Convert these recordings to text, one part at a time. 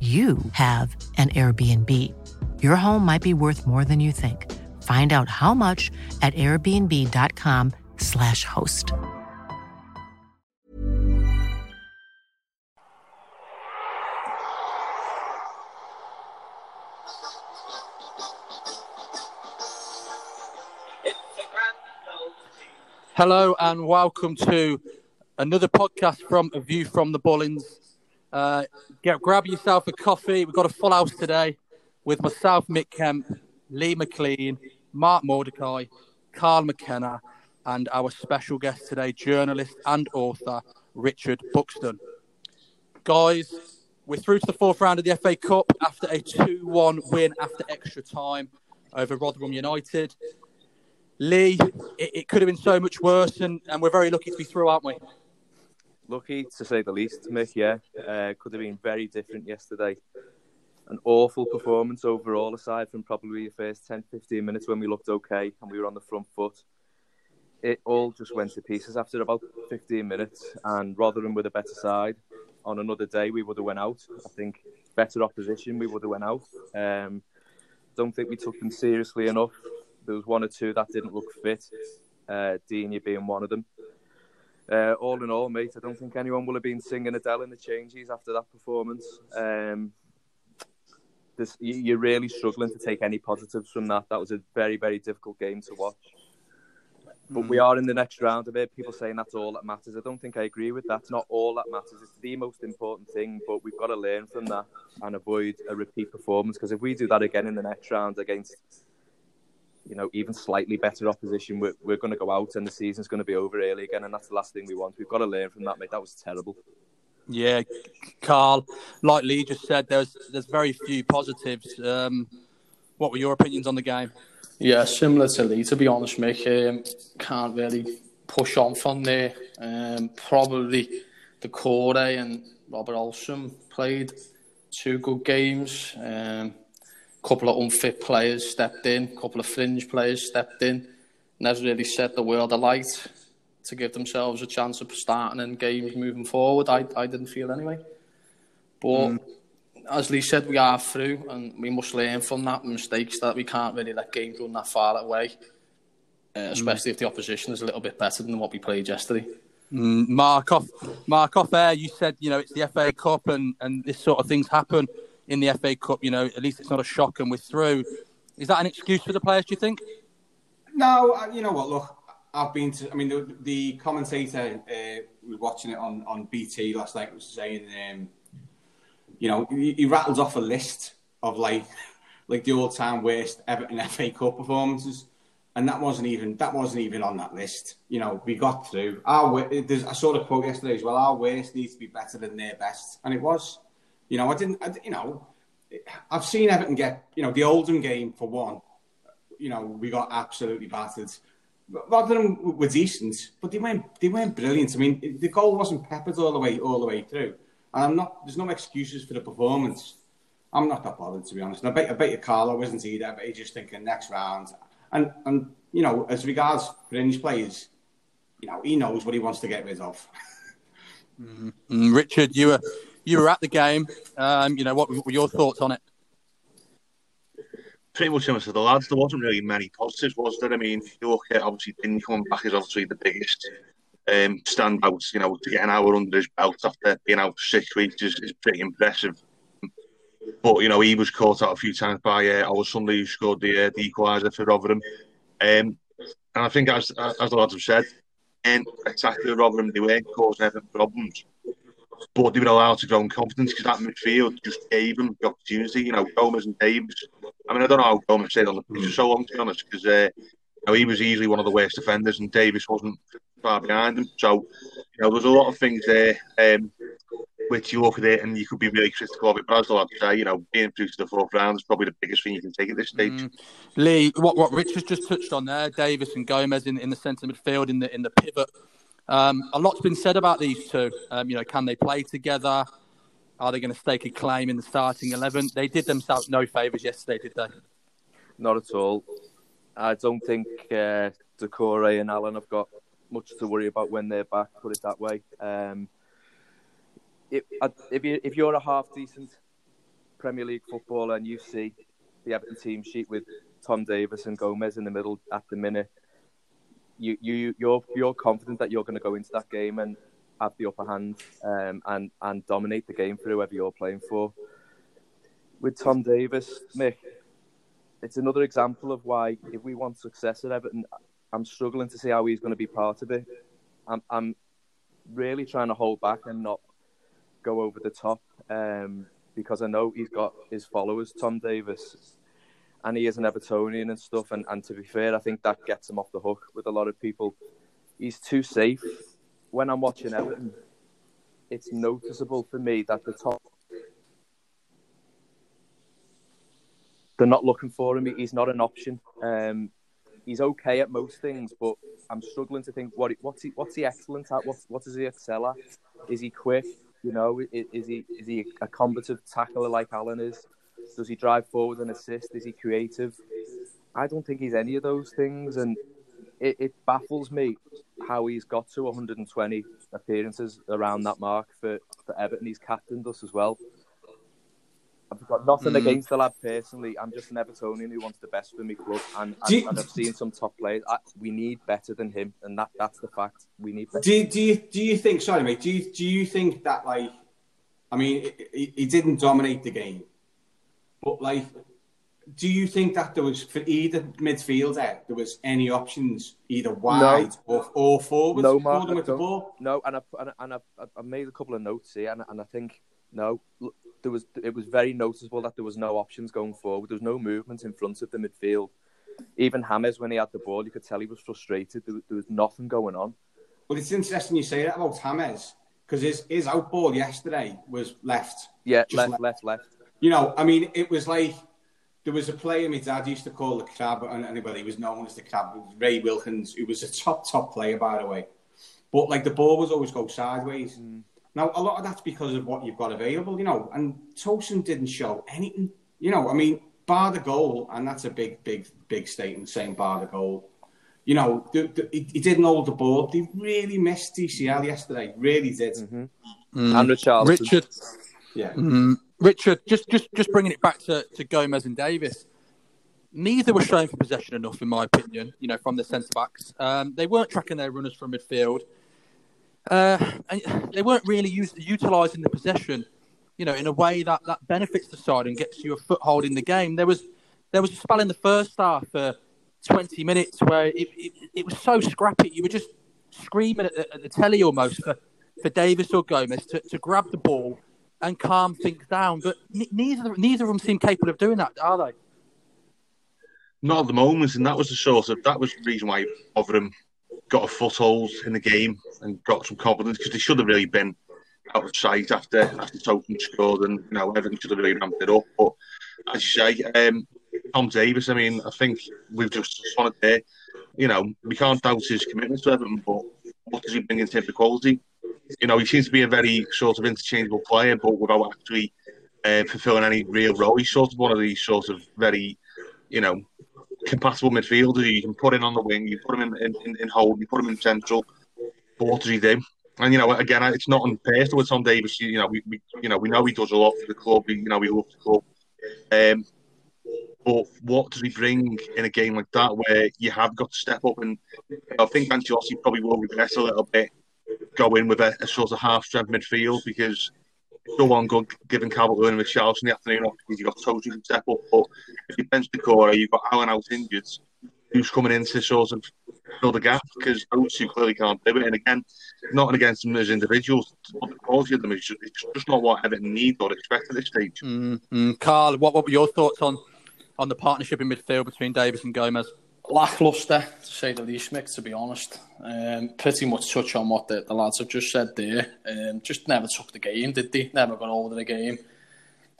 you have an Airbnb. Your home might be worth more than you think. Find out how much at airbnb.com/slash host. Hello and welcome to another podcast from A View from the Bullens. Uh, get, grab yourself a coffee. We've got a full house today with myself, Mick Kemp, Lee McLean, Mark Mordecai, Carl McKenna, and our special guest today, journalist and author Richard Buxton. Guys, we're through to the fourth round of the FA Cup after a 2 1 win after extra time over Rotherham United. Lee, it, it could have been so much worse, and, and we're very lucky to be through, aren't we? Lucky to say the least, Mick. Yeah, uh, could have been very different yesterday. An awful performance overall, aside from probably the first 10 15 minutes when we looked okay and we were on the front foot. It all just went to pieces after about 15 minutes, and rather than with a better side, on another day we would have went out. I think better opposition we would have went out. Um, don't think we took them seriously enough. There was one or two that didn't look fit. Uh, Digne being one of them uh, all in all, mate, I don't think anyone will have been singing Adele in the changes after that performance. Um, this, you're really struggling to take any positives from that. That was a very, very difficult game to watch. But we are in the next round of it. People saying that's all that matters. I don't think I agree with that. It's not all that matters. It's the most important thing. But we've got to learn from that and avoid a repeat performance. Because if we do that again in the next round against you know, even slightly better opposition, we're, we're going to go out and the season's going to be over early again, and that's the last thing we want. We've got to learn from that, mate. That was terrible. Yeah, Carl, like Lee just said, there's there's very few positives. Um, what were your opinions on the game? Yeah, similar to Lee, to be honest, Mick. Um, can't really push on from there. Um, probably the Corey and Robin Olsen played two good games. Um, couple of unfit players stepped in, a couple of fringe players stepped in, and has really set the world alight to give themselves a chance of starting in games moving forward. I, I didn't feel anyway. But mm. as Lee said, we are through and we must learn from that mistakes that we can't really let games run that far away, uh, especially mm. if the opposition is a little bit better than what we played yesterday. Mm, Mark off, Mark off air. You said you know it's the FA Cup and, and this sort of things happen in the FA Cup. You know, at least it's not a shock and we're through. Is that an excuse for the players? Do you think? No, you know what? Look, I've been to. I mean, the, the commentator uh, was watching it on, on BT last night. Was saying, um, you know, he, he rattles off a list of like like the all time worst Everton FA Cup performances, and that wasn't even that wasn't even on that list. You know, we got through. Our I saw the quote yesterday as well. Our worst needs to be better than their best, and it was. You know, I didn't. I, you know, I've seen Everton get. You know, the Oldham game for one. You know, we got absolutely battered. Rotherham were decent, but they weren't. They weren't brilliant. I mean, the goal wasn't peppered all the way all the way through. And I'm not. There's no excuses for the performance. I'm not that bothered to be honest. And I bet I bet you Carlo isn't either. But he's just thinking next round. And and you know, as regards fringe players, you know, he knows what he wants to get rid of. Mm, Richard, you were you were at the game. Um, you know, what were your thoughts on it? pretty much similar to the lads. There wasn't really many positives, was there? I mean, at obviously coming back is obviously the biggest um, standout. You know, to get an hour under his belt after being out for six weeks is, is pretty impressive. But you know, he was caught out a few times by uh, our somebody who scored the, uh, the equaliser for Rotherham. Um, and I think, as as the lads have said, and exactly Rotherham they weren't causing any problems but they were allowed to grow in confidence because that midfield just gave them the opportunity. You know, Gomes and Davies. I mean, I don't know how Gomes stayed on the pitch for so long, to be honest, because uh, you know, he was easily one of the worst defenders, and Davies wasn't far behind him. So, you know, there's a lot of things there. Um, which you look at it and you could be really critical of it, but as I like to say, you know, being through to the fourth round is probably the biggest thing you can take at this stage. Mm. Lee, what what Rich has just touched on there, Davies and Gomes in, in the centre midfield in the in the pivot um, a lot's been said about these two. Um, you know, can they play together? Are they going to stake a claim in the starting eleven? They did themselves no favours yesterday, did they? Not at all. I don't think uh, Doucouré and Allan have got much to worry about when they're back. Put it that way. Um, if, if, you, if you're a half decent Premier League footballer and you see the Everton team sheet with Tom Davies and Gomes in the middle at the minute, you you you're you're confident that you're going to go into that game and have the upper hand um, and and dominate the game for whoever you're playing for. With Tom Davies, Mick, it's another example of why if we want success at Everton, I'm struggling to see how he's going to be part of it. I'm I'm really trying to hold back and not go over the top um, because I know he's got his followers, Tom Davies, and he is an Evertonian and stuff. And, and to be fair, I think that gets him off the hook with a lot of people. He's too safe. When I'm watching Everton, it's noticeable for me that the top. They're not looking for him. He's not an option. Um, he's okay at most things, but I'm struggling to think what what's he what's he excellent at? What what does he excel at? Is he quick? You know, is, is he is he a combative tackler like Allan is? Does he drive forward and assist? Is he creative? I don't think he's any of those things, and it, it baffles me how he's got to 120 appearances around that mark for, for Everton. He's captained us as well. I've got nothing mm. against the lad personally. I'm just an Evertonian who wants the best for me club, and, and, you, and I've seen some top players. I, we need better than him, and that that's the fact. We need. Better. Do you, do you do you think? Sorry, mate. Do you do you think that like, I mean, he, he didn't dominate the game, but like, do you think that there was for either midfielder there was any options either wide no. or, or forward? No, Mark, with the ball? No, and I and, and I, I made a couple of notes here, and, and I think no, there was it was very noticeable that there was no options going forward. There was no movement in front of the midfield. Even James, when he had the ball, you could tell he was frustrated. There, there was nothing going on. Well, it's interesting you say that about James because his his out ball yesterday was left. Yeah, left, left, left, left you know, I mean, it was like there was a player my dad used to call the crab, and anybody was known as the crab. was Ray Wilkins, who was a top top player by the way, but like the ball was always go sideways. Mm. Now a lot of that's because of what you've got available, you know. And Tosun didn't show anything, you know. I mean, bar the goal, and that's a big, big, big statement saying bar the goal. You know, the, the, he, he, didn't hold the ball. They really missed DCL yesterday. Really did. Mm-hmm. Mm. And Richard. Richard. Yeah. Mm. Richard, just just just bringing it back to, to Gomes and Davies. Neither were showing for possession enough, in my opinion. You know, from the centre backs, um, they weren't tracking their runners from midfield. Uh, and they weren't really utilising the possession, you know, in a way that, that benefits the side and gets you a foothold in the game. There was there was a spell in the first half for 20 minutes where it, it, it was so scrappy. You were just screaming at the, at the telly almost for, for Davies or Gomes to, to grab the ball and calm things down. But neither neither of them seem capable of doing that, are they? Not at the moment, and that was the source of that was the reason why Rotherham got a foothold in the game and got some confidence because they should have really been out of sight after after Tosun scored, and you know everything should have really ramped it up. But as you say, um, Tom Davies, I mean, I think we've just wanted to, you know, we can't doubt his commitment to Everton, but what does he bring in terms of quality? You know, he seems to be a very sort of interchangeable player, but without actually uh, fulfilling any real role. He's sort of one of these sort of very, you know, compatible midfielders. You can put in on the wing, you put him in, in, in hold, you put him in central. But what does he do? And you know, again, it's not unpersonal with Tom Davies. You know, we, we you know we know he does a lot for the club. We, you know, we love the club. Um, but what does he bring in a game like that where you have got to step up? And I think Ancelotti probably will regret a little bit go in with a, a sort of half strength midfield because it's so on good giving Calvert Lewin and Richarlison in the afternoon off because you've got Toji to step up. But if you bench the core, you've got Allan out injured, who's coming in to sort of fill the gap because those two clearly can't do it. And again, not against them as individuals, but the quality of them is just, it's just not what Everton need or expect at this stage. Mm-hmm. Carl, what, what were your thoughts on on the partnership in midfield between Davies and Gomes? Lackluster, to say the least, Mick, to be honest. Um, pretty much touch on what the, the lads have just said there. Um, just never took the game, did they? Never got over the game.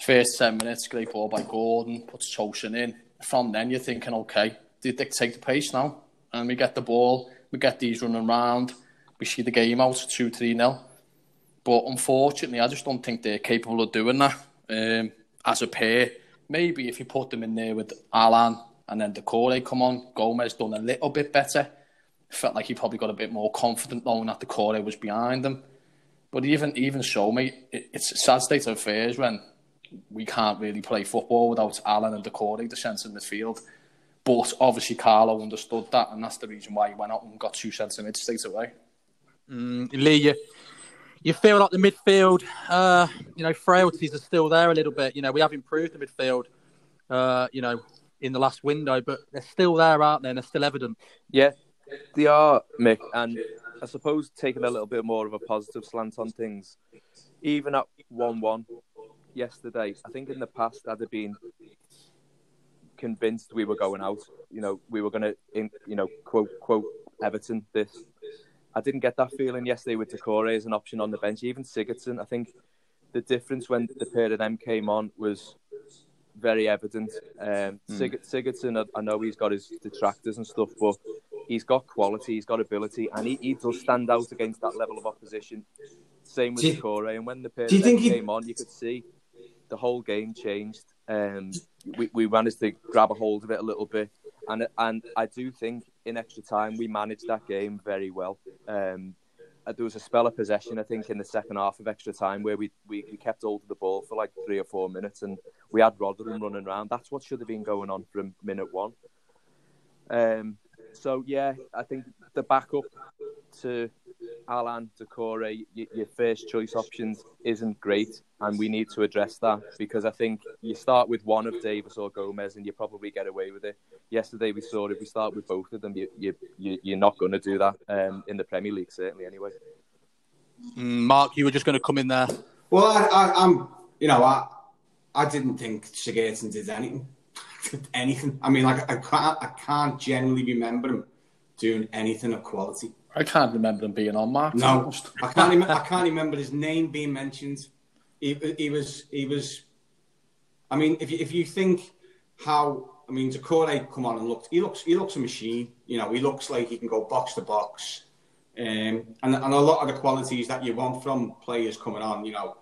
First 10 minutes, great ball by Gordon, puts Tosun in. From then, you're thinking, okay, they dictate the pace now. And we get the ball, we get these running around, we see the game out 2 3 0. But unfortunately, I just don't think they're capable of doing that um, as a pair. Maybe if you put them in there with Allan and then Doucouré come on, Gomes done a little bit better. Felt like he probably got a bit more confident knowing that Doucouré was behind him. But even even so, mate, it, it's a sad state of affairs when we can't really play football without Allan and Doucouré, the centre midfield. But obviously, Carlo understood that, and that's the reason why he went out and got two centre mid straight away. Mm, Lee, you, you feel like the midfield, uh, you know, frailties are still there a little bit. You know, we have improved the midfield, uh, you know, in the last window, but they're still there, aren't they? And they're still evident. Yeah, they are, Mick. And I suppose taking a little bit more of a positive slant on things, even at 1 1 yesterday, I think in the past I'd have been convinced we were going out. You know, we were going to, you know, quote, quote, Everton this. I didn't get that feeling yesterday with Doucouré as an option on the bench. Even Sigurdsson, I think the difference when the pair of them came on was very evident. Um, mm. Sig- Sigurdsson, I, I, know he's got his detractors and stuff, but he's got quality, he's got ability, and he, he does stand out against that level of opposition. Same with Doucouré, and when the pair came he... on, you could see the whole game changed. Um, we, we managed to grab a hold of it a little bit, and and I do think in extra time we managed that game very well. Um, there was a spell of possession, I think, in the second half of extra time where we, we, we kept hold of the ball for like three or four minutes, and we had Rotherham running around. That's what should have been going on from minute one. Um, so yeah, I think the backup to Allan, Doucouré, your first choice options isn't great, and we need to address that because I think you start with one of Davies or Gomes, and you probably get away with it. Yesterday we saw if we start with both of them, you, you, you are not going to do that um, in the Premier League certainly anyway. Mm, Mark, you were just going to come in there. Well, I, I, am you know, I I didn't think Sigurdsson did anything, anything. I mean, like I can't I can't generally remember him doing anything of quality. I can't remember him being on Mark. No, I can't. Rem- I can't remember his name being mentioned. He, he was. He was. I mean, if you, if you think how I mean, Doucouré come on and looked. He looks. He looks a machine. You know, he looks like he can go box to box, um, and and a lot of the qualities that you want from players coming on. You know,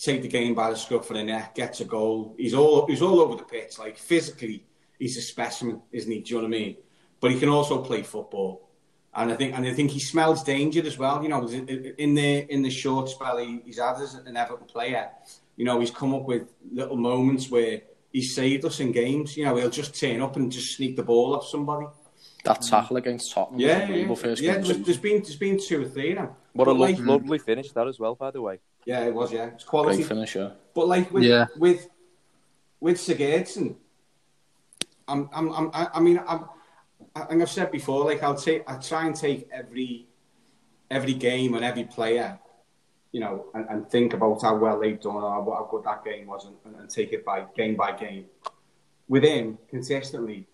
take the game by the scruff of the neck, gets a goal. He's all. He's all over the pitch. Like physically, he's a specimen, isn't he? Do you know what I mean? But he can also play football. And I think, and I think he smells danger as well. You know, in the in the short spell he, he's had as an Everton player, you know, he's come up with little moments where he's saved us in games. You know, he'll just turn up and just sneak the ball off somebody. That tackle against Tottenham, yeah, yeah, first yeah. There's, there's been there's been two or three now. What a like, lovely finish that as well, by the way. Yeah, it was. Yeah, it's quality Great finish. Yeah, but like with yeah. with with Sigurdsson, I'm I'm, I'm I mean I'm I think I've said before, like I'll take, I try and take every every game and every player, you know, and, and think about how well they've done or how good that game was, and, and take it by game by game. With him, consistently,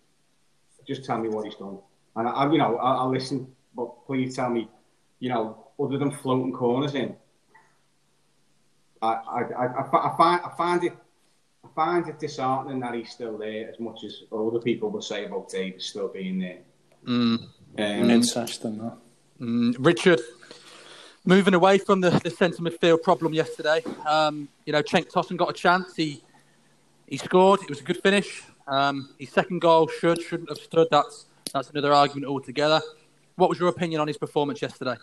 just tell me what he's done, and I, you know, I'll, I'll listen. But please tell me, you know, other than floating corners in, I, I, I, I, find, I find it I find it disheartening that he's still there as much as other people will say about Davies still being there. Mm. Um, Interesting, mm, Richard, moving away from the, the centre midfield problem yesterday, um, you know, Cenk Tosun got a chance. He he scored. It was a good finish. Um, his second goal should shouldn't have stood. That's that's another argument altogether. What was your opinion on his performance yesterday?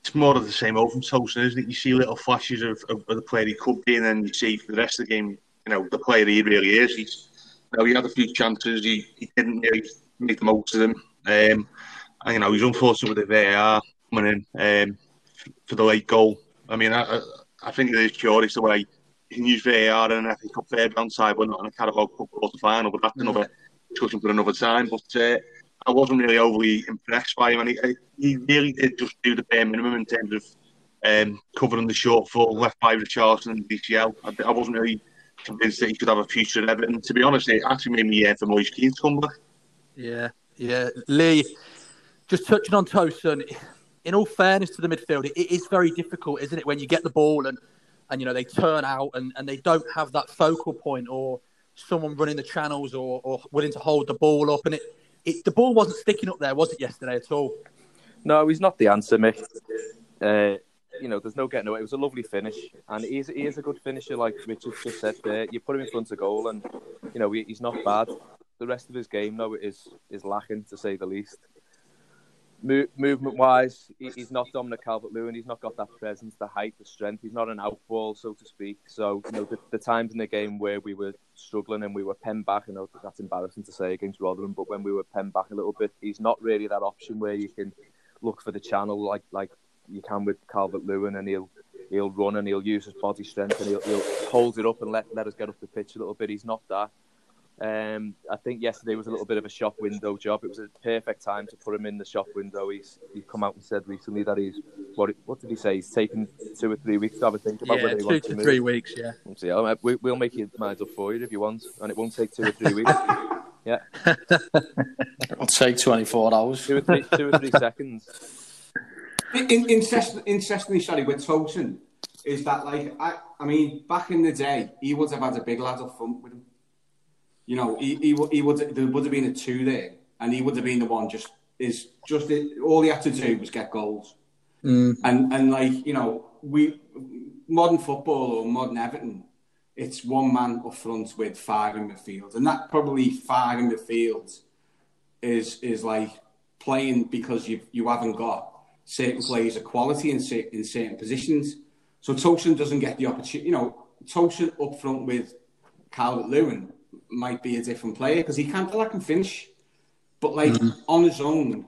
It's more of the same old from Tosun, isn't it? You see little flashes of, of, of, the player he could be, and then you see for the rest of the game, you know, the player he really is. He's, you know, he had a few chances. He, he didn't really make the most of them. Um, and, you know, he's unfortunate with the VAR coming in um, for the late goal. I mean, I, I think it is curious the way you can use VAR and I think up fair down side, but not in a Carabao Cup quarter final. But that's mm. another discussion for another time. But uh, I wasn't really overly impressed by him, and he, he really did just do the bare minimum in terms of um, covering the shortfall left by Richarlison and DCL. I, I, wasn't really convinced that he could have a future at Everton. To be honest, it actually made me uh, for Moise Kean to come back. Yeah, yeah. Lee, just touching on Tosun, in all fairness to the midfield, it, it is very difficult, isn't it, when you get the ball and, and you know they turn out and, and they don't have that focal point or someone running the channels or, or willing to hold the ball up and it it, the ball wasn't sticking up there, was it, yesterday at all? No, he's not the answer, Mick. Uh, you know, there's no getting away. It was a lovely finish, and he is, he is a good finisher, like Richard just said there. You put him in front of goal, and you know he's not bad. The rest of his game, though, is is lacking to say the least movement wise, he's not Dominic Calvert Lewin. He's not got that presence, the height, the strength. He's not an outball, so to speak. So, you know, the, the, times in the game where we were struggling and we were penned back, I know that's embarrassing to say against Rotherham, but when we were penned back a little bit, he's not really that option where you can look for the channel like like you can with Calvert Lewin, and he'll he'll run and he'll use his body strength and he'll, he'll hold it up and let let us get up the pitch a little bit. He's not that. Um, I think yesterday was a little bit of a shop window job. It was a perfect time to put him in the shop window. He's he's come out and said recently that he's what what did he say? He's taken two or three weeks to have a think about yeah, whether he wants to, to three weeks. Yeah. See, oh, we, will make your mind up for you if you want, and it won't take two or three weeks. yeah. It'll take twenty four hours. Two or three, two or three seconds. In, in, interestingly, sorry, with Tosun, is that like I, I mean, back in the day, he would have had a big lad up front with him you know, he, he, he would there would have been a two there, and he would have been the one just is just it, all he had to do was get goals, mm. and and like you know we modern football or modern Everton, it's one man up front with five in midfield, and that probably five in midfield is is like playing because you you haven't got certain players of quality in in certain positions. So Tosun doesn't get the opportunity. You know, Tosun up front with Calvert Lewin might be a different player because he can't like and finish. But like mm-hmm. on his own,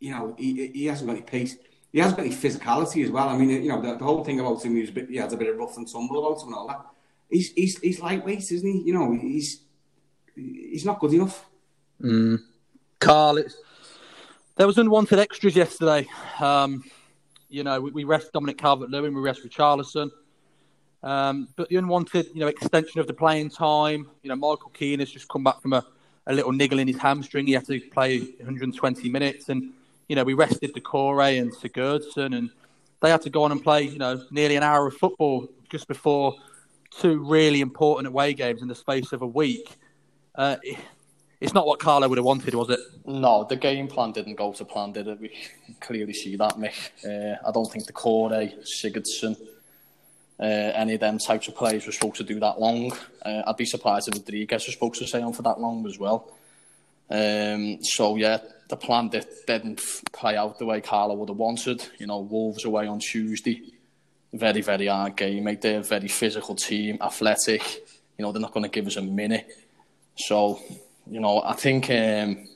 you know, he, he hasn't got any pace. He hasn't got any physicality as well. I mean, you know, the, the whole thing about him, he, was a bit, he has a bit of rough and tumble about him and all that. He's, he's, he's lightweight, isn't he? You know, he's he's not good enough. Mm. Carl, it's, there was unwanted extras yesterday. Um, you know, we, we rest Dominic Calvert-Lewin, we rest Richarlison. Um, but the unwanted, you know, extension of the playing time. You know, Michael Keane has just come back from a, a little niggle in his hamstring. He had to play 120 minutes, and you know, we rested Doucouré and Sigurdsson, and they had to go on and play, you know, nearly an hour of football just before two really important away games in the space of a week. Uh, it's not what Carlo would have wanted, was it? No, the game plan didn't go to plan, did it? We clearly see that, Mick. Uh, I don't think Doucouré, Sigurdsson, uh, any of them types of players were supposed to do that long. Uh, I'd be surprised if Rodriguez was supposed to stay on for that long as well. Um, so yeah, the plan did, didn't play out the way Carlo would have wanted. You know, Wolves away on Tuesday, very very hard game. Mate, they're a very physical team, athletic. You know, they're not going to give us a minute. So, you know, I think um,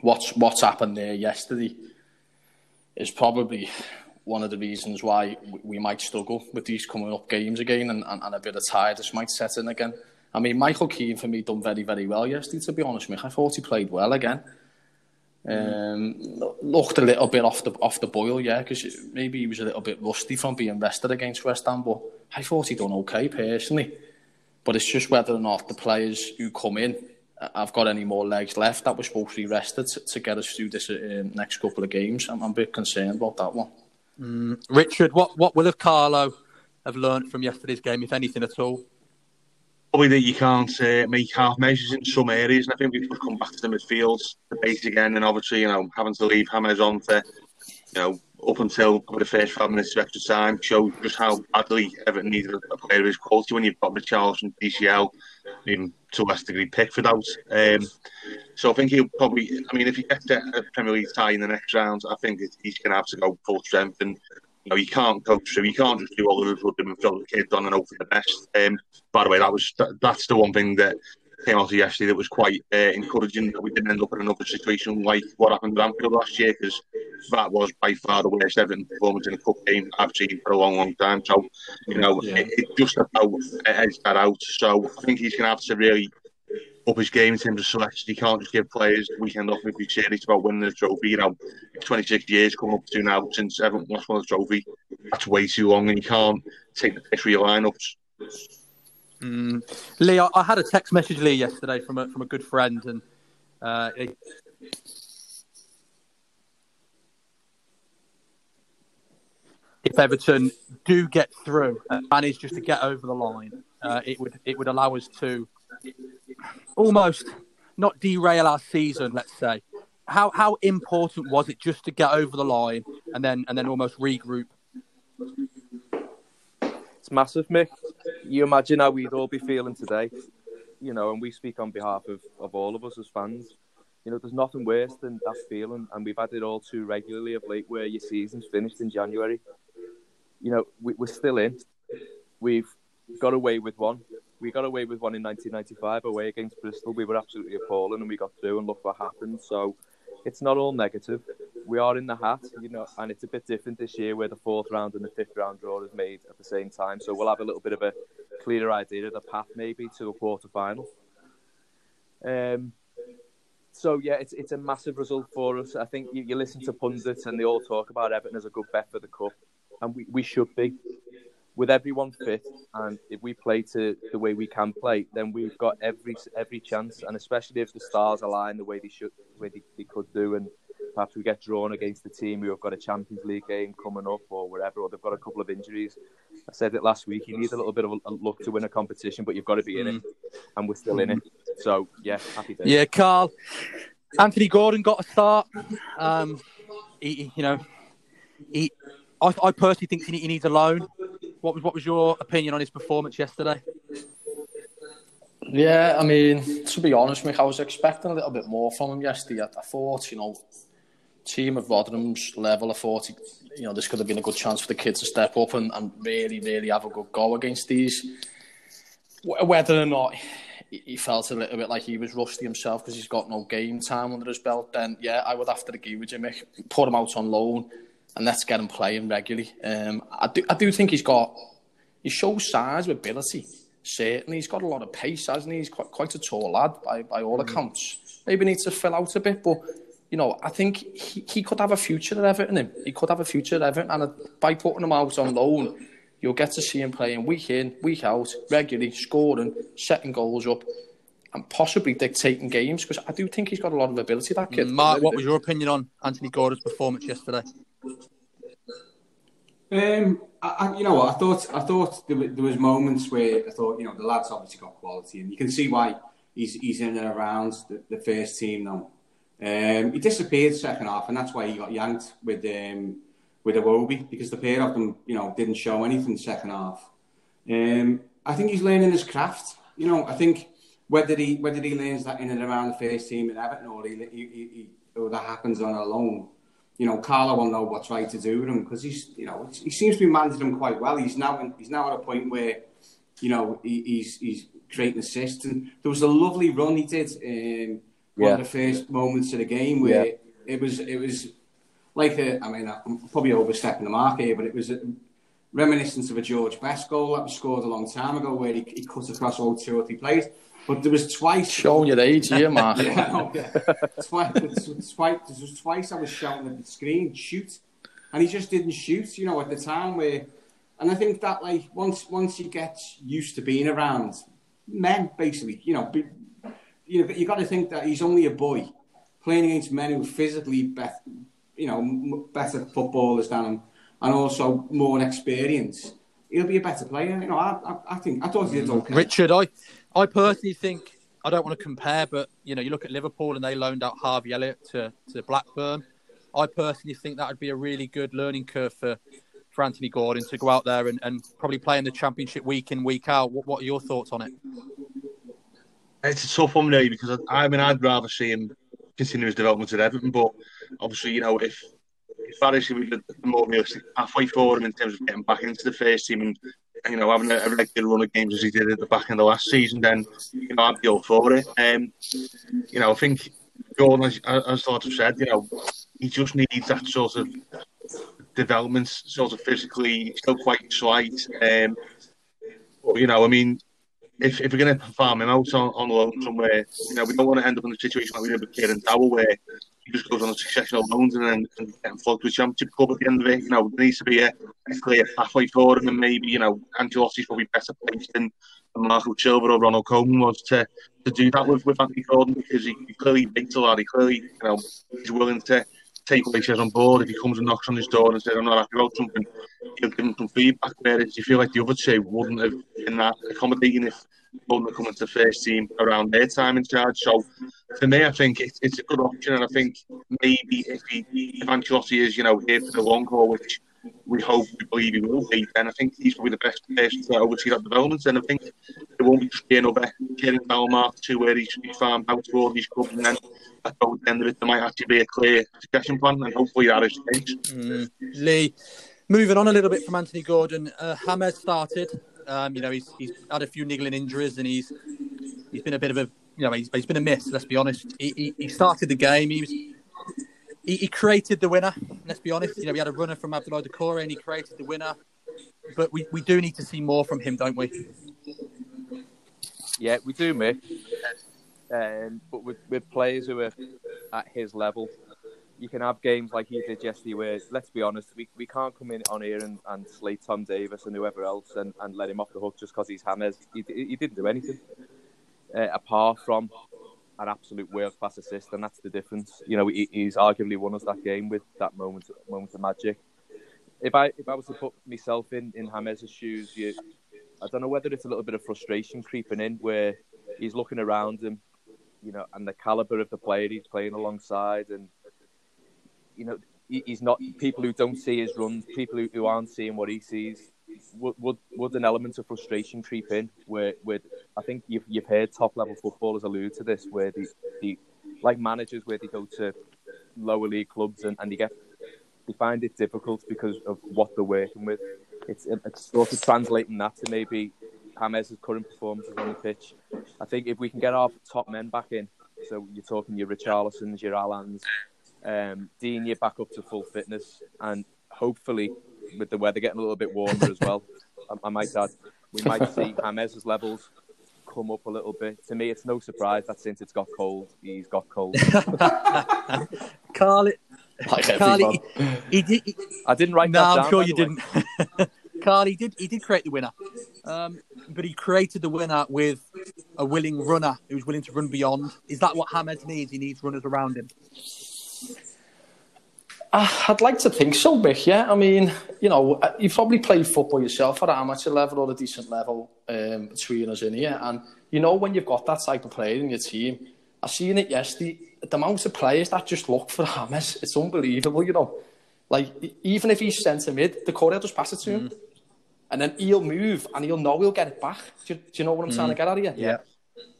what's what's happened there yesterday is probably one of the reasons why we might struggle with these coming up games again and, and, and a bit of tiredness might set in again. I mean, Michael Keane for me done very, very well yesterday, to be honest you. I thought he played well again. Um, looked a little bit off the off the boil, yeah, because maybe he was a little bit rusty from being rested against West Ham, but I thought he done okay personally. But it's just whether or not the players who come in have got any more legs left that were supposed to be rested to, to get us through this uh, next couple of games. I'm, I'm a bit concerned about that one. Mm, Richard, what, what will have Carlo have learned from yesterday's game, if anything at all? Probably that you can't uh, make half measures in some areas, and I think we've come back to the midfields, the base again, and obviously, you know, having to leave Hammers on for, you know, up until the first five minutes of extra time showed just how badly Everton needed a player of his quality when you've got Richarlison, DCL, even to a less degree Pickford out. Um, so I think he'll probably, I mean, if he gets a Premier League tie in the next round, I think he's going to have to go full strength and you know, you can't go through, you can't just do all the Liverpool do and throw the kids on and hope for the best. Um, by the way, that was that, that's the one thing that came out yesterday that was quite uh, encouraging that we didn't end up in another situation like what happened at Anfield last year because that was by far the worst Everton performance in a cup game I've seen for a long, long time. So, you know, yeah. it, it, just about edged that out. So I think he's going to have to really up his game in terms of selection. He can't just give players the weekend off if he's serious about winning the trophy. You know, 26 years coming up to now since Everton lost won the trophy. That's way too long, and you can't take the piss for your lineups. Mm. Lee, I, I, had a text message Lee yesterday from a from a good friend, and uh, he... if Everton do get through and manage just to get over the line, uh, it would it would allow us to almost not derail our season. Let's say how how important was it just to get over the line and then and then almost regroup it's massive, Mick. You imagine how we'd all be feeling today, you know, and we speak on behalf of, of all of us as fans. You know, there's nothing worse than that feeling, and we've had it all too regularly of late where your season's finished in January. You know, we, we're still in. We've got away with one. We got away with one in 1995 away against Bristol. We were absolutely appalling, and we got through, and look what happened. So it's not all negative. We are in the hat, you know, and it's a bit different this year where the fourth round and the fifth round draw is made at the same time. So we'll have a little bit of a clearer idea of the path maybe to a quarter final. Um, so yeah, it's it's a massive result for us. I think you, you listen to pundits and they all talk about Everton as a good bet for the cup, and we, we should be with everyone fit, and if we play to the way we can play, then we've got every every chance. And especially if the stars align the way they should, the way they, they could do, and perhaps we get drawn against the team who have got a Champions League game coming up or whatever, or they've got a couple of injuries. I said it last week. You need a little bit of a luck to win a competition, but you've got to be in it, and we're still in it. So yeah, happy days. Yeah, Carl. Anthony Gordon got a start. Um, he, you know, he. I, I personally think he needs a loan. What was what was your opinion on his performance yesterday? Yeah, I mean, to be honest, Mick, I was expecting a little bit more from him yesterday. I thought, you know, team of Rotherham's level, I thought, you know, this could have been a good chance for the kids to step up and, and really, really have a good go against these. Whether or not he felt a little bit like he was rusty himself because he's got no game time under his belt, then yeah, I would have to agree with you, Mick. Put him out on loan and let's get him playing regularly. Um, I do, I do think he's got, he shows size of ability. Certainly, he's got a lot of pace, hasn't he? He's quite, quite a tall lad by, by all mm. accounts. Maybe needs to fill out a bit, but you know, I think he, he could have a future at Everton. Him. He could have a future at Everton, and by putting him out on loan, you'll get to see him playing week in, week out, regularly, scoring, setting goals up, and possibly dictating games. Because I do think he's got a lot of ability. That kid. Mark, what was your opinion on Anthony Gordon's performance yesterday? Um, I, I, you know what? I thought I thought there, there, was moments where I thought you know the lad's obviously got quality, and you can see why he's he's in and around the, the first team now. Um, he disappeared second half, and that's why he got yanked with um, with Iwobi because the pair of them, you know, didn't show anything second half. Um, I think he's learning his craft. You know, I think whether he whether he learns that in and around the first team in Everton or he, he, he, or that happens on a loan you know, Carlo will know what's right to do with him because he's, you know, he seems to be managing him quite well. He's now in, he's now at a point where, you know, he, he's he's creating assists. And there was a lovely run he did in one of the first moments of the game where yeah. it was it was like a, I mean, I'm probably overstepping the mark here, but it was a reminiscence of a George Best goal that was scored a long time ago where he, he cut across all two or three players. But there was twice. Showing your age here, Mark. yeah, yeah. twice, twice, was twice I was shouting at the screen, shoot. And he just didn't shoot, you know, at the time where. And I think that, like, once once you get used to being around men, basically, you know, you know, you got to think that he's only a boy playing against men who physically better, you know, better footballers than him, and also more experience. He'll be a better player. You know, I, I, I think I thought he did okay. Richard, I, I personally think I don't want to compare, but you know, you look at Liverpool and they loaned out Harvey Elliott to, to Blackburn. I personally think that would be a really good learning curve for, for Anthony Gordon to go out there and, and probably play in the championship week in, week out. What, what are your thoughts on it? It's a tough one, really, because I, I mean, I'd rather see him continue his development at Everton, but obviously, you know, if if that is the more realistic pathway for him in terms of getting back into the first team and you know having a, a regular run of games as he did at the back end of last season, then you know I'd be all for it. Um, you know, I think Gordon, as, as sort of said, you know, he just needs that sort of development, sort of physically, still quite slight. Um, but you know, I mean, if, if we're going to farm him out on, on loan somewhere, you know, we don't want to end up in a situation like we did with Kieran Dowell, where he just goes on a succession of loans and then and getting flogged with championship club at the end of it. You know, there needs to be a, a clear pathway for him, and maybe you know, Ancelotti's probably better placed than, than Marco Silva or Ronald Koeman was to, to do that with with Anthony Gordon because he, he clearly beats a lot. He clearly, you know, he's willing to take what he says on board. If he comes and knocks on his door and says, I'm not happy about something, he'll give him some feedback. Whereas you feel like the other two wouldn't have been that accommodating if wouldn't have come into the first team around their time in charge. So for me, I think it's, it's a good option. And I think maybe if, he, if Ancelotti is, you know, here for the long haul, which we hope, we believe he will be, then I think he's probably the best person to oversee that development. And I think there won't be be another Kieran Dowell Mark to where he's, he's farmed out to all these clubs and then at the end of it, there might actually be a clear succession plan, and hopefully that is the case. Mm. Lee, moving on a little bit from Anthony Gordon, uh, James started. Um, you know, he's, he's had a few niggling injuries, and he's he's been a bit of a you know he's, he's been a miss. Let's be honest. He, he, he started the game. He was he, he, created the winner. Let's be honest. You know, we had a runner from Abdoulaye Doucouré, and he created the winner. But we, we do need to see more from him, don't we? Yeah, we do, mate. Um, but with, with players who are at his level, you can have games like he did yesterday where, let's be honest, we, we can't come in on here and, and slate Tom Davies and whoever else and, and let him off the hook just because he's James. He, he didn't do anything uh, apart from an absolute world class assist, and that's the difference. You know, he, he's arguably won us that game with that moment moment of magic. If I if I was to put myself in in James's shoes, you, I don't know whether it's a little bit of frustration creeping in where he's looking around him you know, and the caliber of the player he's playing alongside, and you know, he's not people who don't see his runs, people who, aren't seeing what he sees. Would, would would an element of frustration creep in? Where, where I think you've you've heard top level footballers allude to this, where the the like managers where they go to lower league clubs and, and they get they find it difficult because of what they're working with. It's it's sort of translating that to maybe James's current performances on the pitch. I think if we can get our top men back in, so you're talking your Richarlisons, your Allans, um, Dean, you're back up to full fitness, and hopefully with the weather getting a little bit warmer as well, I, I might add, we might see James's levels come up a little bit. To me, it's no surprise that since it's got cold, he's got cold. Carly, Carly, he, he, did. He, I didn't write no, that down. I'm sure you didn't. Carl, he did he did create the winner, um, but he created the winner with a willing runner who's willing to run beyond. Is that what James needs? He needs runners around him. Uh, I'd like to think so, Mick. Yeah, I mean, you know, uh, you've probably played football yourself at an amateur level or a decent level um, between us in here, and you know when you've got that type of player in your team. I've seen it yesterday. The amount of players that just look for James, it's unbelievable. You know, like even if he's centre mid, the courier just pass it to him. Mm and then he'll move and he'll know he'll get it back. Do you, do you know what I'm mm. trying to get at here? Yeah.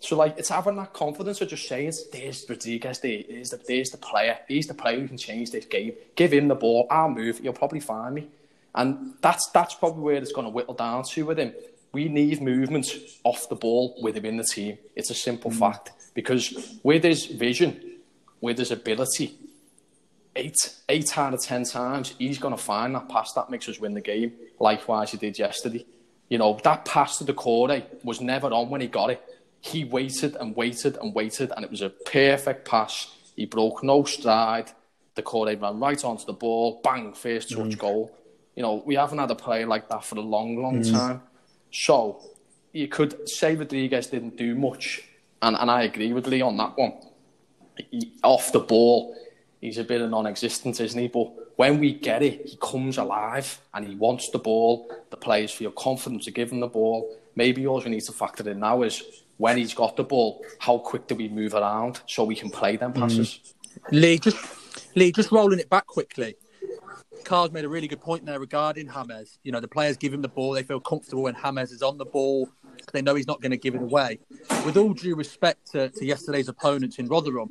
So like it's having that confidence of just saying, "There's Rodriguez, there's the there's the player, he's the player who can change this game. Give him the ball, I'll move. He'll probably find me." And that's that's probably where it's going to whittle down to with him. We need movement off the ball with him in the team. It's a simple mm. fact because with his vision, with his ability, eight eight out of ten times he's going to find that pass that makes us win the game. Likewise, he did yesterday. You know that pass to Doucouré was never on when he got it. He waited and waited and waited, and it was a perfect pass. He broke no stride. Doucouré ran right onto the ball, bang, first touch mm. goal. You know we haven't had a player like that for a long, long mm. time. So you could say Rodriguez didn't do much, and, and I agree with Lee on that one. He, off the ball, he's a bit of non-existent, isn't he? But when we get it, he comes alive and he wants the ball. The players feel confident to give him the ball. Maybe all we need to factor in now is when he's got the ball, how quick do we move around so we can play them passes? Mm. Lee, just Lee, just rolling it back quickly. Carl's made a really good point there regarding James. You know, the players give him the ball; they feel comfortable when James is on the ball. They know he's not going to give it away. With all due respect to, to yesterday's opponents in Rotherham,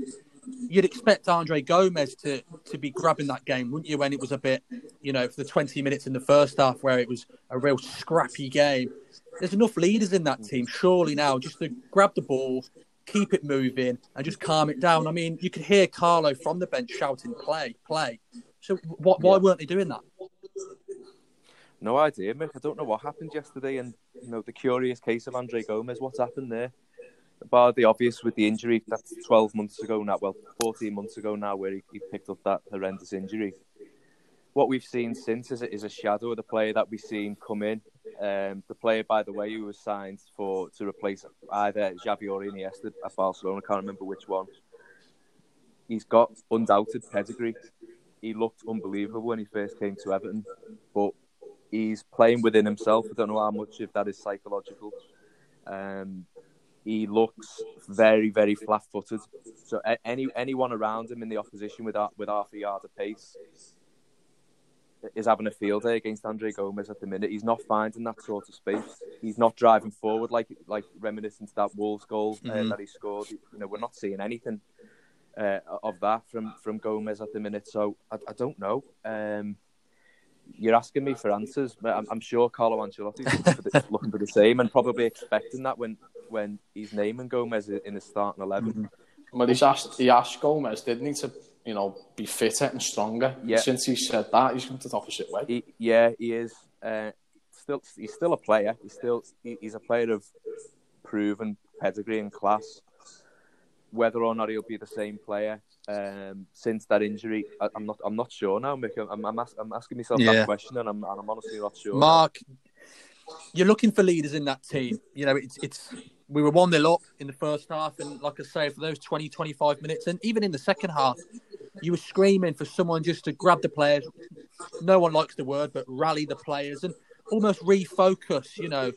you'd expect Andre Gomes to to be grabbing that game, wouldn't you? When it was a bit, you know, for the 20 minutes in the first half where it was a real scrappy game. There's enough leaders in that team, surely now, just to grab the ball, keep it moving, and just calm it down. I mean, you could hear Carlo from the bench shouting, "Play, play." So wh- why Yeah. weren't they doing that? No idea, Mick. I don't know what happened yesterday, and you know the curious case of Andre Gomes. What's happened there? Bar the obvious with the injury. That's 12 months ago now. Well, 14 months ago now, where he, he picked up that horrendous injury. What we've seen since is a, is a shadow of the player that we've seen come in. Um, the player, by the way, who was signed for to replace either Xavi or Iniesta at Barcelona. I can't remember which one. He's got undoubted pedigree. He looked unbelievable when he first came to Everton, but he's playing within himself. I don't know how much of that is psychological. Um, he looks very, very flat-footed. So any anyone around him in the opposition with half, with half a yard of pace is having a field day against Andre Gomes at the minute. He's not finding that sort of space. He's not driving forward like like reminiscent to that Wolves goal uh, Mhm. that he scored. You know, we're not seeing anything uh, of that from from Gomes at the minute. So I, I don't know. Um, you're asking me for answers, but I'm, I'm sure Carlo looking for, the, looking for the same and probably expecting that when when he's naming Gomes in his starting 11 Well, he's asked, he asked Gomes, didn't he, to you know be fitter and stronger. Yeah. Since he said that, he's gone to the opposite way. He, yeah, he is. Uh, still, he's still a player. He's still he, he's a player of proven pedigree and class. Whether or not he'll be the same player um, since that injury, I, I'm not. I'm not sure now. Mick. I'm, I'm, ask, I'm asking myself Yeah. that question, and I'm, and I'm honestly not sure. Mark, you're looking for leaders in that team. You know, it's it's we were one 0 up in the first half, and like I say, for those 20, 25 minutes, and even in the second half, you were screaming for someone just to grab the players. No one likes the word, but rally the players and almost refocus. You know,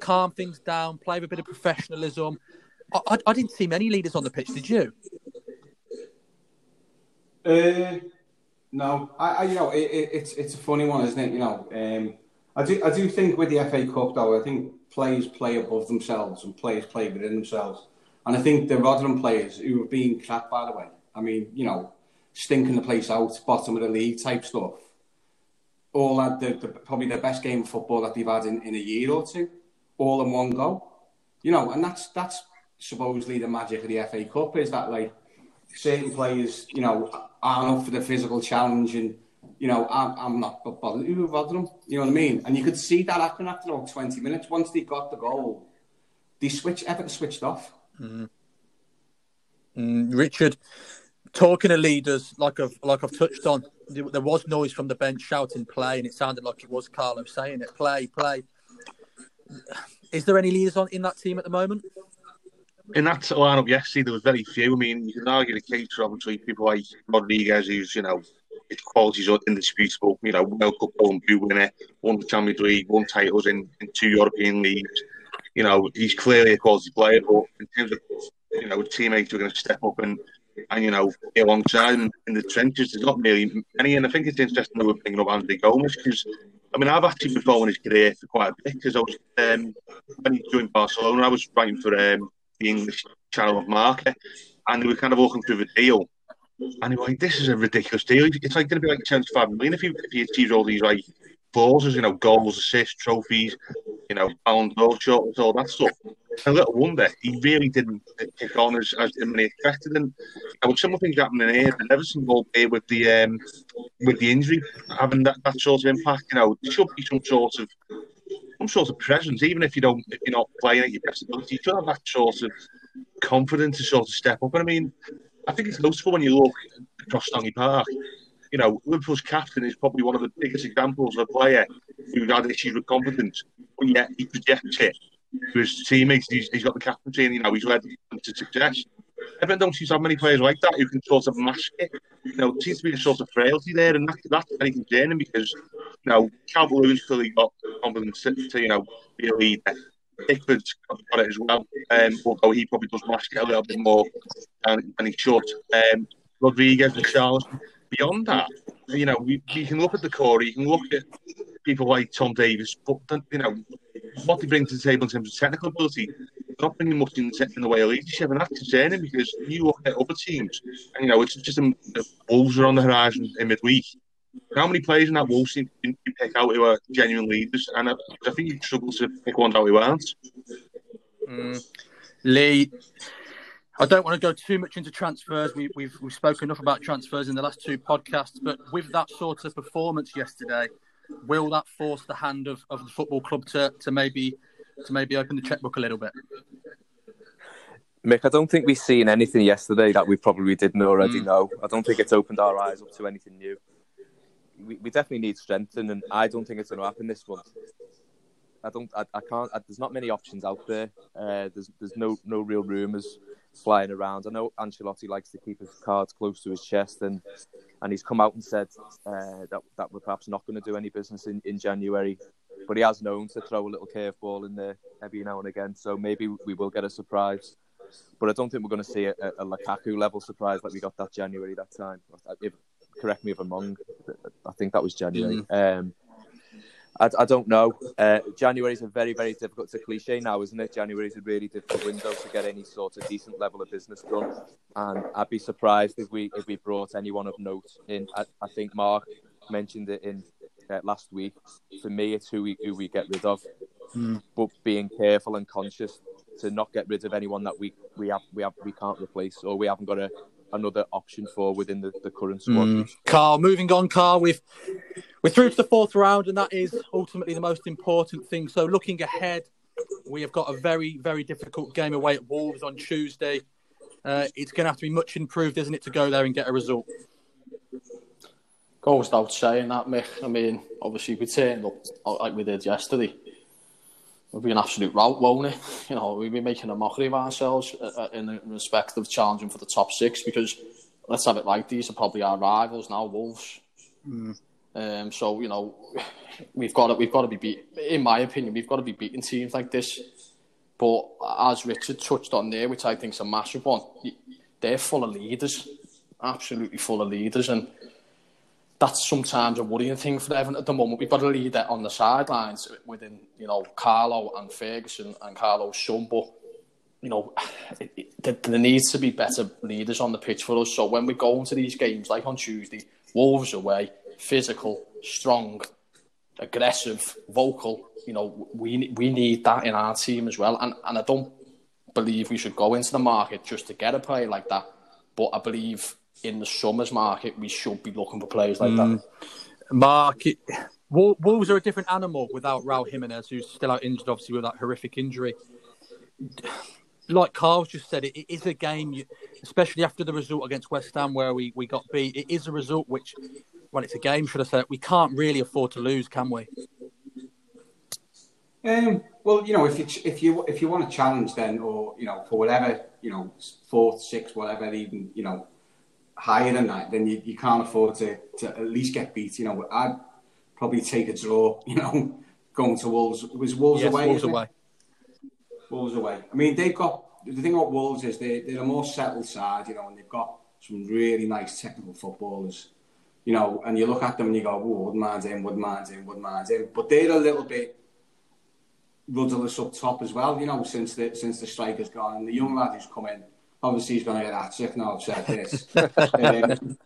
calm things down, play with a bit of professionalism. I, I, I didn't see many leaders on the pitch. Did you? Uh, no, I, I you know, it, it, it's it's a funny one, isn't it? You know, um, I do I do think with the FA Cup though, I think players play above themselves and players play within themselves, and I think the Rotherham players who have been crap, by the way. I mean, you know, stinking the place out, bottom of the league type stuff. All had the, the probably the best game of football that they've had in, in a year or two, all in one go. You know, and that's that's supposedly the magic of the FA Cup is that like certain players, you know, aren't up for the physical challenge, and you know, I'm, I'm not bothered with Rotherham. You know what I mean? And you could see that happen after about 20 minutes. Once they got the goal, they switched. Everton switched off. Mm, Richard, talking of leaders, like I've like I've touched on, there, there was noise from the bench shouting "play," and it sounded like it was Carlo saying it. Play, play. Is there any leaders on in that team at the moment? in that lineup yesterday, there was very few. I mean, you can argue the case for obviously people like Rodriguez, who's you know his qualities are indisputable. You know, World Cup Golden Boot winner, won the Champions League, won titles in, in two European leagues. You know, he's clearly a quality player, but in terms of you know teammates are going to step up and and you know alongside him in the trenches, there's not really any. And I think it's interesting that we're bringing up Andy Gomes because. I mean, I've actually been following his career for quite a bit because I was um, when he joined Barcelona, I was writing for um, the English channel of Marca, and they were kind of walking through the deal. And were like, "This is a ridiculous deal. It's like going to be like seventy-five million if he if he achieves all these like clauses, you know, goals, assists, trophies, you know, Ballon d'Or shots, all that stuff." And little wonder he really didn't kick on as as many expected. And I would some of things happening here, and every single day with the um with the injury having that, that sort of impact, you know, there should be some sort of some sort of presence, even if you don't if you're not playing at your best ability, you should have that sort of confidence to sort of step up. And I mean, I think it's noticeable when you look across Stanley Park. You know, Liverpool's captain is probably one of the biggest examples of a player who had issues with confidence, but yet he projects it to his teammates. He's, he's got the captaincy, and you know, he's led them to success. Everyone don't seem to many players like that who can sort of mask it. You know, it seems to be a sort of frailty there, and that, that's very concerning because, you know, Calvert-Lewin's clearly got confidence to, to, you know, be a leader. Pickford's got it as well, um, although he probably does mask it a little bit more than, than he should. Um, Rodriguez and Richarlison. Beyond that, you know, we, you can look at the core, you can look at people like Tom Davies, but you know what they bring to the table in terms of technical ability, not bringing much in, in the way of leadership, and that's concerning because you look at other teams, and you know it's just the Wolves are on the horizon in midweek. How many players in that Wolves team can you pick out who are genuine leaders? And I, I think you struggle to pick one out who aren't. Mm. Lee, I don't want to go too much into transfers. We, we've we've spoken enough about transfers in the last two podcasts, but with that sort of performance yesterday, will that force the hand of, of the football club to, to maybe to maybe open the checkbook a little bit? Mick, I don't think we've seen anything yesterday that we probably didn't already Mm. know. I don't think it's opened our eyes up to anything new. We, we definitely need strengthening, and I don't think it's going to happen this month. I don't. I, I can't. I, there's not many options out there. Uh, there's there's no no real rumours flying around. I know Ancelotti likes to keep his cards close to his chest, and and he's come out and said uh, that that we're perhaps not going to do any business in, in January. But he has known to throw a little curveball in there every now and again. So maybe we will get a surprise. But I don't think we're going to see a, a Lukaku level surprise like we got that January that time. If, correct me if I'm wrong. I think that was January. Um, I, I don't know. Uh, January is a very, very difficult. to cliche now, isn't it? January is a really difficult window to get any sort of decent level of business done. And I'd be surprised if we if we brought anyone of note in. I, I think Mark mentioned it in uh, last week. For me, it's who we who we get rid of, Mm. but being careful and conscious to not get rid of anyone that we we have we have we can't replace or we haven't got a another option for within the, the current squad. Mm. Carl, moving on, Carl, we've we're through to the fourth round, and that is ultimately the most important thing. So, looking ahead, we have got a very, very difficult game away at Wolves on Tuesday. Uh, it's going to have to be much improved, isn't it, to go there and get a result? Goes without saying that, Mick. I mean, obviously, we turned up like we did yesterday. It'll be an absolute rout, won't it? You know, we'll be making a mockery of ourselves uh, in the respect of challenging for the top six because, let's have it like these are probably our rivals now, Wolves. Um, so you know, we've got to we've got to be beat. In my opinion, we've got to be beating teams like this. But as Richard touched on there, which I think is a massive one, they're full of leaders, absolutely full of leaders, and that's sometimes a worrying thing for Everton at the moment. We've got a leader on the sidelines within, you know, Carlo and Ferguson and Carlo's son, but you know, it, it, there, needs to be better leaders on the pitch for us. So when we go into these games, like on Tuesday, Wolves away, physical, strong, aggressive, vocal. You know, we we need that in our team as well. And and I don't believe we should go into the market just to get a player like that. But I believe in the summers market we should be looking for players like that. Market Wolves are a different animal without Raul Jimenez, who's still out injured, obviously, with that horrific injury. Like Carl's just said, it, it is a game, you, especially after the result against West Ham where we, we got beat. It is a result which, well, it's a game, should I say, we can't really afford to lose, can we? Um, well, you know, if you if you if you want to challenge, then or you know, for whatever you know, fourth, sixth, whatever, even you know, higher than that, then you, you can't afford to, to at least get beat. You know, I'd probably take a draw. You know, going to Wolves it was Wolves Yes, away. Wolves away. Wolves away. I mean, they've got the thing about Wolves is they they're a more settled side. You know, and they've got some really nice technical footballers. You know, and you look at them and you go, "Oh, Woodman's in, Woodman's in, Woodman's in," but they're a little bit rudderless up top as well. You know, since the since the striker's gone and the young lad who's come in, obviously he's going to get that sick now. I've said this. um,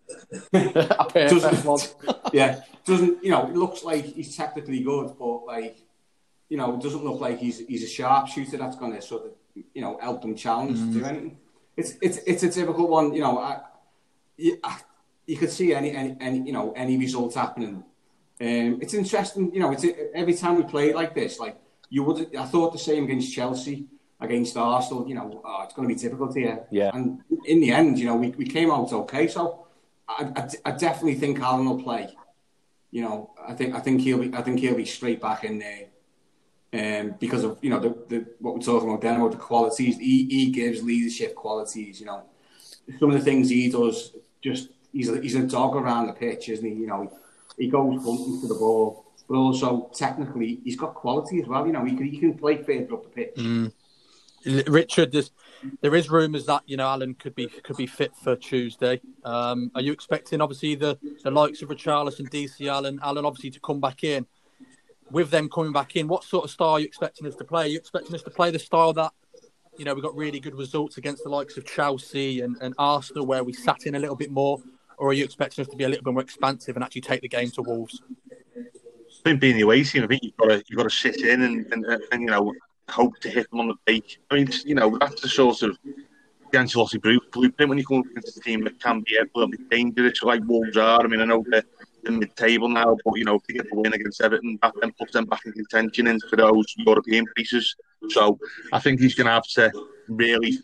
doesn't, yeah, doesn't you know? It looks like he's technically good, but like you know, it doesn't look like he's he's a sharpshooter that's going to sort of you know help them challenge to do anything. It's it's it's a difficult one. You know, I, you, I, you could see any, any any you know any result happening. Um, it's interesting. You know, it's every time we play it like this, like you would. I thought the same against Chelsea, against Arsenal. You know, oh, it's going to be difficult here. Yeah. And in the end, you know, we, we came out okay. So I, I, I definitely think Allan will play. You know, I think I think he'll be I think he'll be straight back in there. Um, because of you know the, the what we're talking about then about the qualities he, he gives leadership qualities. You know, some of the things he does just he's a, he's a dog around the pitch, isn't he? You know, he goes hunting for the ball, but also technically he's got quality as well. You know, he can he can play further up the pitch. L- Richard, there's there is rumours that you know Allan could be could be fit for Tuesday. Um, are you expecting obviously the, the likes of Richarlison, DC Allen, Allan obviously to come back in? With them coming back in, what sort of style are you expecting us to play? Are you expecting us to play the style that you know we got really good results against the likes of Chelsea and, and Arsenal, where we sat in a little bit more, or are you expecting us to be a little bit more expansive and actually take the game to Wolves? I think being the away team, I think you've got to you've got to sit in and, and, and you know hope to hit them on the break. I mean, you know, that's the sort of the Ancelotti blueprint when you come against a team that can be a little bit dangerous, like Wolves are. I mean, I know they're in mid-table now, but you know, to get the win against Everton, that then puts them back in contention into those European places. So I think he's going to have to really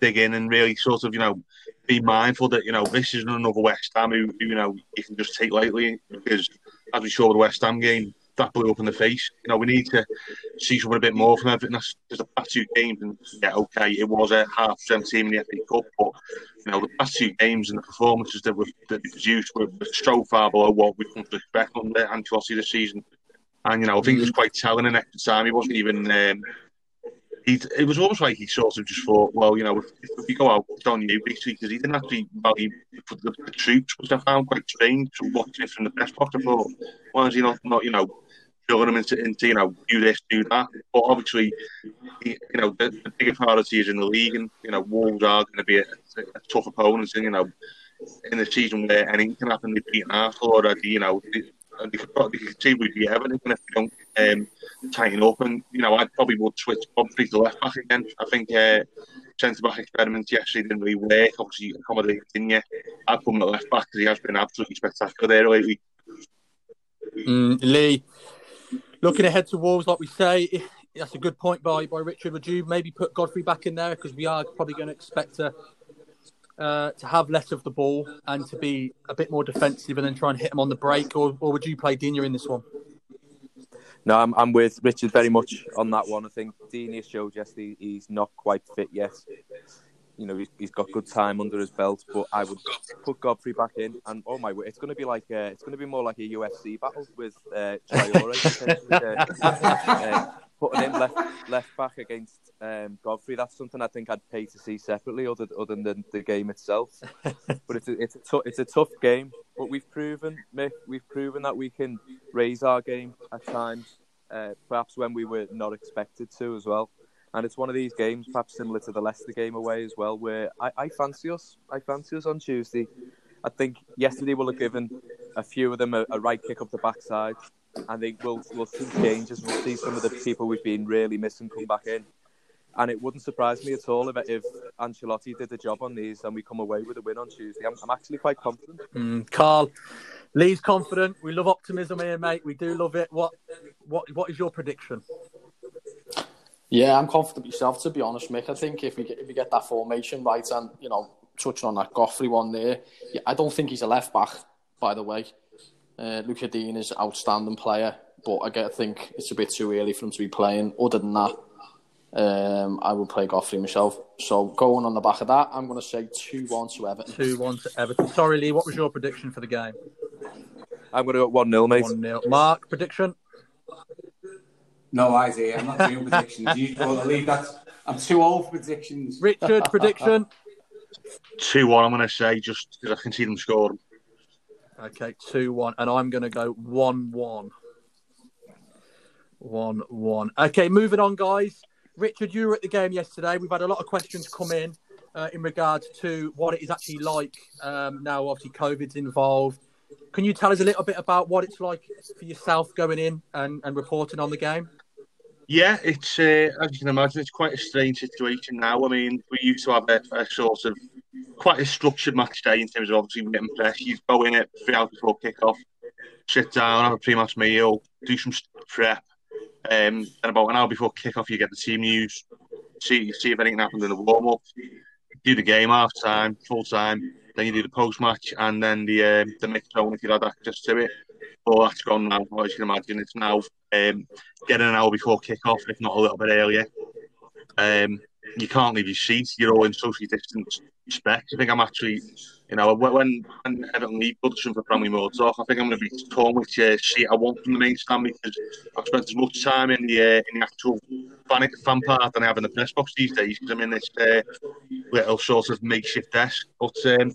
dig in and really sort of, you know, be mindful that you know this isn't another West Ham who, you know you can just take lightly because as we saw with the West Ham game, that blew up in the face. You know, we need to see something a bit more from everything. That's just the past two games, and yeah, okay, it was a half strength team in the FA Cup, but you know, the past two games and the performances that were that produced were so far below what we come to expect under Ancelotti this season. And you know, I think it was quite telling in extra time. He wasn't even. Um, he, it was almost like he sort of just thought, well, you know, if, if we go out, it's on you, basically, because he didn't actually value the, the, troops, which I found quite strange watching it from the best box. I thought, why is he not, not you know, drilling them into, you know, do this, do that. But obviously, you know, the, the bigger priority is in the league, and you know, Wolves are going to be a, a, tough opponent, and you know, in the season where anything can happen, they've beaten Arsenal already. You know, they, they could probably see we'd be Everton if they don't um, tighten up. And you know, I probably would switch Godfrey to left back again. I think. Uh, centre back experiments yesterday didn't really work. Obviously, accommodating Digne. I'd put him at left back because he has been absolutely spectacular there lately. Mm, Lee, looking ahead to Wolves, like we say, that's a good point by, by Richard. Would you maybe put Godfrey back in there because we are probably going to expect to uh, to have less of the ball and to be a bit more defensive and then try and hit him on the break, or, or would you play Digne in this one? No, I'm, I'm with Richard very much on that one. I think Digne showed yesterday he's not quite fit yet you know he's, he's got good time under his belt. But I would put Godfrey back in, and oh my, it's going to be like a, it's going to be more like a UFC battle with uh, Traore, uh, uh, putting him left left back against um, Godfrey. That's something I think I'd pay to see separately, other other than the game itself. but it's a, it's a t- it's a tough game. But we've proven, Mick, we've proven that we can raise our game at times. Uh, perhaps when we were not expected to as well. And it's one of these games, perhaps similar to the Leicester game away as well, where I, I fancy us. I fancy us on Tuesday. I think yesterday we'll have given a few of them a, a right kick up the backside. I think we'll we'll see changes. We'll see some of the people we've been really missing come back in. And it wouldn't surprise me at all if, if Ancelotti did the job on these and we come away with a win on Tuesday. I'm, I'm actually quite confident. Mm, Carl, Lee's confident. We love optimism here, mate. We do love it. What what what is your prediction? Yeah, I'm confident myself. To be honest, Mick, I think if we get, if we get that formation right, and you know, touching on that Godfrey one there, yeah, I don't think he's a left back. By the way, uh, Lucas Digne is an outstanding player, but I get, think it's a bit too early for him to be playing. Other than that, um, I will play Godfrey myself. So going on the back of that, I'm going to say two one to Everton. Two one to Everton. Sorry, Lee. What was your prediction for the game? I'm going to go one 0 mate. One 0 Mark prediction. No, Isaiah, I'm not doing predictions. You well, leave that. I'm too old for predictions. Richard, prediction. 2 1, I'm going to say, just because I can see them scoring. Okay, 2 1. And I'm going to go 1 1. 1 1. Okay, moving on, guys. Richard, you were at the game yesterday. We've had a lot of questions come in uh, in regards to what it is actually like um, now, obviously, COVID's involved. Can you tell us a little bit about what it's like for yourself going in and, and reporting on the game? Yeah, it's uh, as you can imagine, it's quite a strange situation now. I mean, we used to have a, a sort of quite a structured match day in terms of obviously getting press. You go in at three hours before kick-off, sit down, have a pre-match meal, do some prep, um, and about an hour before kick-off, you get the team news, see see if anything happened in the warm-up, do the game half time, full time, then you do the post-match, and then the um, the mix zone if you had access to it. But that's gone now, as you can imagine. It's now um, getting an hour before kick-off, if not a little bit earlier. Um, you can't leave your seat. You're all in socially distanced respect. I think I'm actually, you know, when when Everton leave Goodison for Bramley-Moore, I think I'm going to be torn which uh, seat I want from the main stand because I've spent as much time in the uh, in the actual fan, fan part than I have in the press box these days because I'm in this uh, little sort of makeshift desk. But um,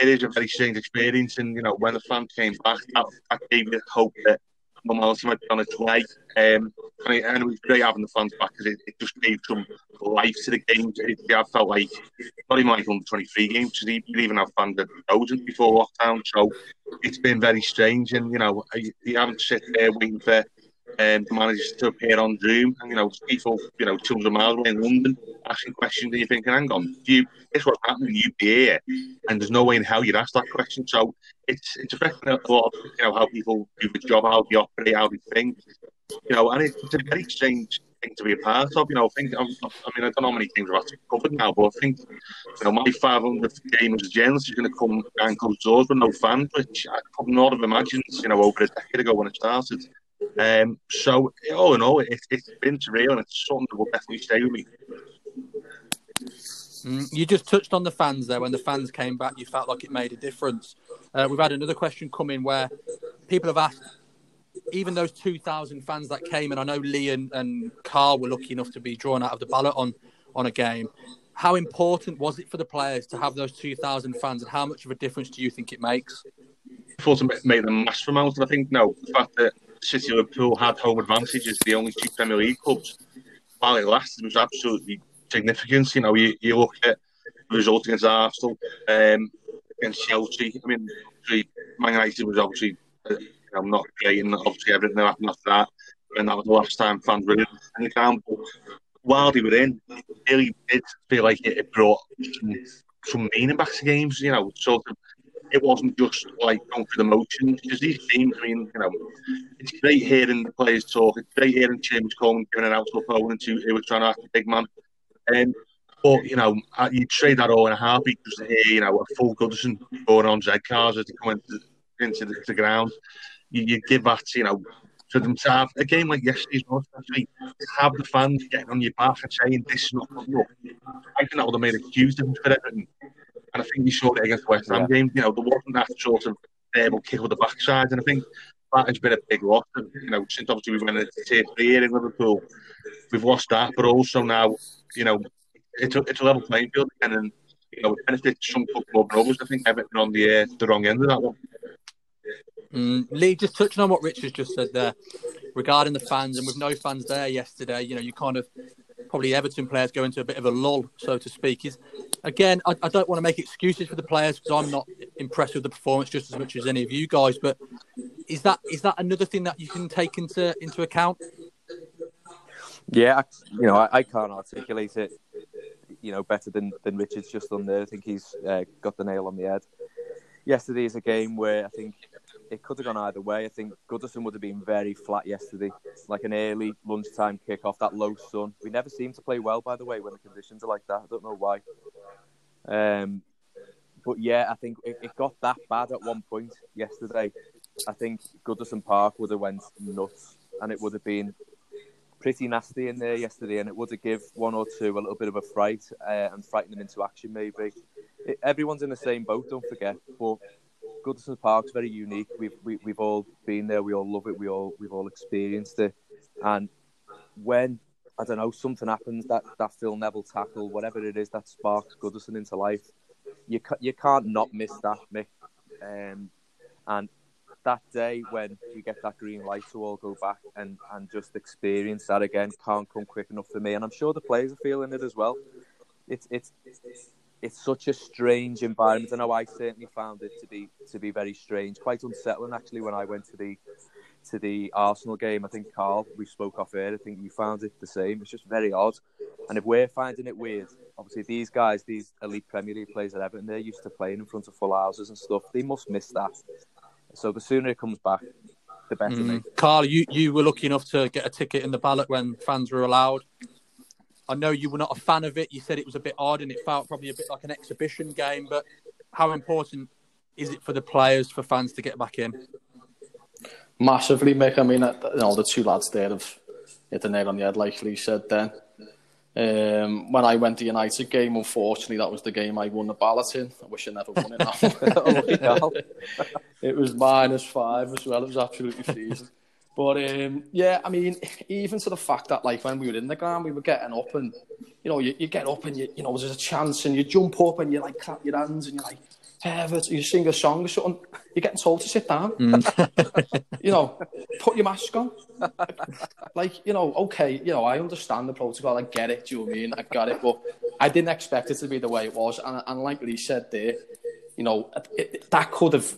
it is a very strange experience, and you know when the fans came back, that, that gave me hope that normality might be on its way. Um, and, it, and it was great having the fans back because it, it just gave some life to the games. It, I felt like not even like under 23 games, because you even have fans that thousands before lockdown. So it's been very strange, and you know you haven't sit there waiting for um, the managers to appear on Zoom, and you know people, you know, 200 miles away in London asking questions, and you're thinking, hang on, you, this what's happening? You'd be here, and there's no way in hell you'd ask that question. So it's it's affecting a lot of you know how people do the job, how they operate, how they think, you know, and it's a very strange thing to be a part of. You know, I think I'm, i mean I don't know how many things I've actually covered now, but I think you know my 500th game as a journalist is going to come and close doors with no fans, which I could not have imagined. You know, over a decade ago when it started. Um, so all in all, it, it's been surreal, and it's something that will definitely stay with me. Mm, you just touched on the fans there. When the fans came back, you felt like it made a difference. Uh, we've had another question come in where people have asked, even those 2,000 fans that came, and I know Lee and, and Carl were lucky enough to be drawn out of the ballot on, on a game. How important was it for the players to have those 2,000 fans, and how much of a difference do you think it makes? Thought it made a massive amount, and I think no, the fact that City Liverpool had home advantage as the only two Premier League clubs while it lasted was absolutely significant. You know, you, you look at the result against Arsenal, um, against Chelsea. I mean, Man United was obviously uh, know, not great, and obviously everything that happened after that. And that was the last time fans were in the ground. But while they were in, it really did feel like it brought some, some meaning back to games. You know, sort of it wasn't just like going through the motions because these teams, I mean, you know, it's great hearing the players talk. It's great hearing Seamus Coleman giving an out to opponent who, was trying to act a big man. Um, but you know, you'd trade that all in a heartbeat just to hear, you know, a full Goodison going on Z cars as they come into, into the, the ground. You, you give that, you know, for them to have a game like yesterday's one, especially have the fans getting on your back and saying this is not good enough. I think that would have made a huge difference for everything. And I think you showed it against the West Ham yeah. game. You know, there wasn't that sort of able kick with the backside. And I think that has been a big loss. You know, since obviously we went into tier three here in Liverpool, we've lost that. But also now, you know, it's a, it's a level playing field again. And, you know, it benefits some clubs more than others. I think Everton on the, uh, the wrong end of that one. Mm, Lee, just touching on what Richard just said there regarding the fans, and with no fans there yesterday, you know, you kind of probably Everton players go into a bit of a lull, so to speak. Is again, I, I don't want to make excuses for the players because I'm not impressed with the performance just as much as any of you guys. But is that is that another thing that you can take into into account? Yeah, you know, I, I can't articulate it, you know, better than than Richard's just done there. I think he's uh, got the nail on the head. Yesterday is a game where I think it could have gone either way. I think Goodison would have been very flat yesterday, like an early lunchtime kick off that low sun. We never seem to play well, by the way, when the conditions are like that. I don't know why. Um, but yeah, I think it, it got that bad at one point yesterday. I think Goodison Park would have went nuts, and it would have been pretty nasty in there yesterday, and it would have give one or two a little bit of a fright uh, and frighten them into action. Maybe it, everyone's in the same boat. Don't forget, but Goodison Park's very unique. We've we, have we have all been there. We all love it. We all we've all experienced it. And when I don't know something happens that that Phil Neville tackle, whatever it is that sparks Goodison into life, you ca- you can't not miss that, Mick. Um, and that day when you get that green light to all go back and, and just experience that again can't come quick enough for me. And I'm sure the players are feeling it as well. It's it's it's such a strange environment. I know I certainly found it to be to be very strange, quite unsettling actually. When I went to the to the Arsenal game, I think Carl, we spoke off air. I think you found it the same. It's just very odd. And if we're finding it weird, obviously these guys, these elite Premier League players at Everton, they're used to playing in front of full houses and stuff. They must miss that. So the sooner it comes back, the better. Mm. Carl, you you were lucky enough to get a ticket in the ballot when fans were allowed. I know you were not a fan of it. You said it was a bit odd and it felt probably a bit like an exhibition game. But how important is it for the players, for fans to get back in? Massively, Mick. I mean, you know, the two lads there have hit the nail on the head, like Lee said then. Um, when I went to United game, unfortunately, that was the game I won the ballot in. I wish I never won it. it was minus five as well. It was absolutely freezing. But um, yeah, I mean, even to the fact that like when we were in the ground, we were getting up and you know you, you get up and you you know there's a chance and you jump up and you like clap your hands and you're like Herbert, you sing a song or something. You're getting told to sit down. Mm. you know, put your mask on. like you know, okay, you know, I understand the protocol. I get it. Do you know I mean? I got it, but I didn't expect it to be the way it was. And, and like Lee said there, you know, it, that could have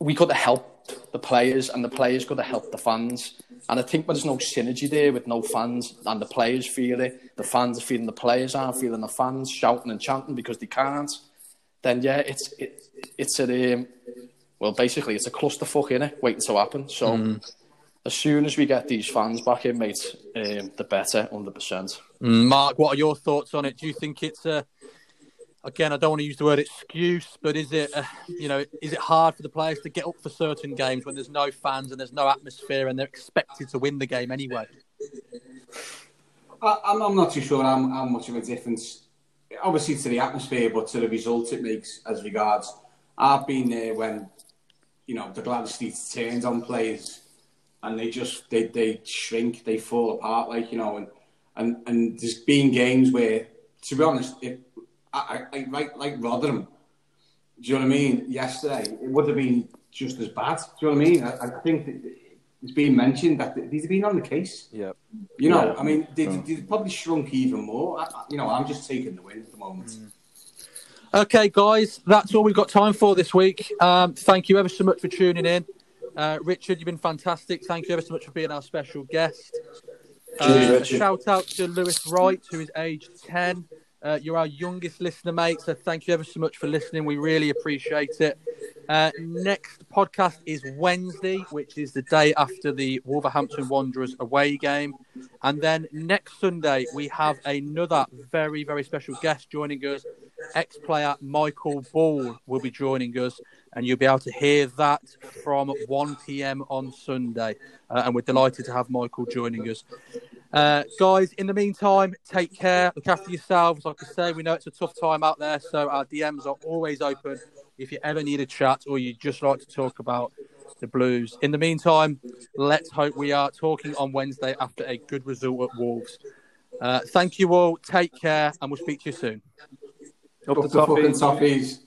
we could have helped the players, and the players got to help the fans. And I think when there's no synergy there with no fans, and the players feel it, the fans are feeling the players aren't feeling the fans shouting and chanting because they can't. Then yeah, it's it, it's a um, well, basically it's a clusterfuck in it, waiting to happen. So as soon as we get these fans back in, mate, um, the better, hundred percent. Mm, Mark, what are your thoughts on it? Do you think it's a again? I don't want to use the word excuse, but is it a, you know is it hard for the players to get up for certain games when there's no fans and there's no atmosphere and they're expected to win the game anyway? I, I'm, I'm not too sure how, how much of a difference, obviously to the atmosphere, but to the result it makes as regards. I've been there when, you know, the Gwladys Street turns on players, and they just they they shrink, they fall apart, like you know, and and and there's been games where, to be honest, if I, I, like like Rotherham, do you know what I mean? Yesterday, it would have been just as bad. Do you know what I mean? I, I think it's been mentioned that these have been on the case. Yeah. You know, Yeah. I mean, they, they, probably shrunk even more. I, I- you know, I'm just taking the win at the moment. Mm. Okay, guys, that's all we've got time for this week. Um, thank you ever so much for tuning in. Uh, Richard, you've been fantastic. Thank you ever so much for being our special guest. Uh, Cheers, shout out to Lewis Wright, who is aged 10. Uh, you're our youngest listener, mate. So thank you ever so much for listening. We really appreciate it. Uh, next podcast is Wednesday, which is the day after the Wolverhampton Wanderers away game. And then next Sunday, we have another very, very special guest joining us. Ex player Michael Ball will be joining us, and you'll be able to hear that from 1 pm on Sunday. Uh, and we're delighted to have Michael joining us. Uh, guys, in the meantime, take care, look after yourselves. Like I say, we know it's a tough time out there, so our DMs are always open if you ever need a chat or you just like to talk about the Blues. In the meantime, let's hope we are talking on Wednesday after a good result at Wolves. Uh, thank you all, take care, and we'll speak to you soon. Up the fucking toffees.